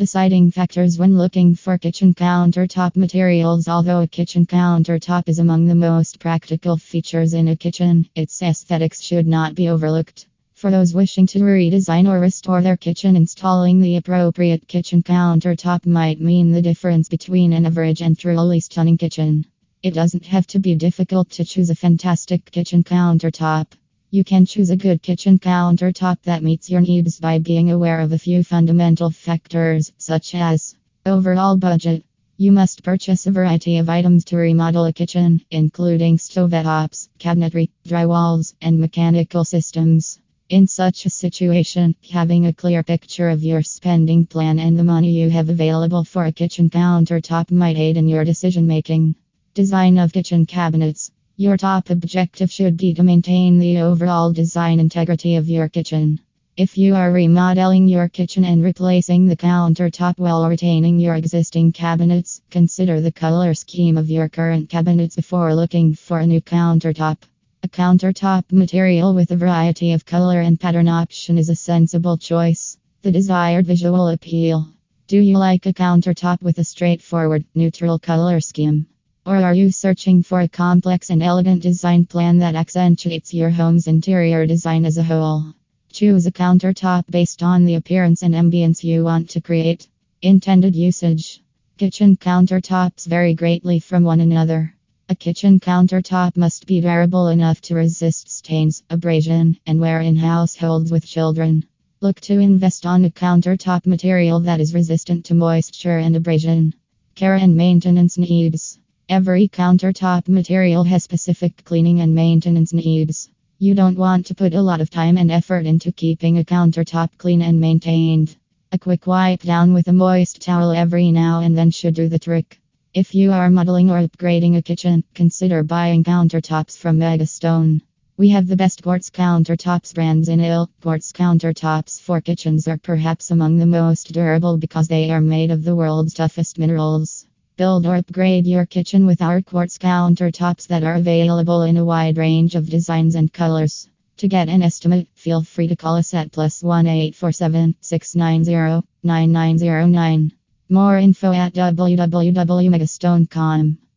Deciding factors when looking for kitchen countertop materials. Although a kitchen countertop is among the most practical features in a kitchen, its aesthetics should not be overlooked. For those wishing to redesign or restore their kitchen, installing the appropriate kitchen countertop might mean the difference between an average and truly stunning kitchen. It doesn't have to be difficult to choose a fantastic kitchen countertop. You can choose a good kitchen countertop that meets your needs by being aware of a few fundamental factors, such as overall budget. You must purchase a variety of items to remodel a kitchen, including stovetops, cabinetry, drywalls, and mechanical systems. In such a situation, having a clear picture of your spending plan and the money you have available for a kitchen countertop might aid in your decision making. Design of kitchen cabinets. Your top objective should be to maintain the overall design integrity of your kitchen. If you are remodeling your kitchen and replacing the countertop while retaining your existing cabinets, consider the color scheme of your current cabinets before looking for a new countertop. A countertop material with a variety of color and pattern option is a sensible choice. The desired visual appeal. Do you like a countertop with a straightforward, neutral color scheme? Or are you searching for a complex and elegant design plan that accentuates your home's interior design as a whole? Choose a countertop based on the appearance and ambience you want to create. Intended usage. Kitchen countertops vary greatly from one another. A kitchen countertop must be durable enough to resist stains, abrasion, and wear in households with children. Look to invest on a countertop material that is resistant to moisture and abrasion. Care and maintenance needs. Every countertop material has specific cleaning and maintenance needs. You don't want to put a lot of time and effort into keeping a countertop clean and maintained. A quick wipe down with a moist towel every now and then should do the trick. If you are modeling or upgrading a kitchen, consider buying countertops from Megastone. We have the best quartz countertops brands in IL. Quartz countertops for kitchens are perhaps among the most durable because they are made of the world's toughest minerals. Build or upgrade your kitchen with our quartz countertops that are available in a wide range of designs and colors. To get an estimate, feel free to call us at plus 1 847 690 9909. More info at www.megastone.com.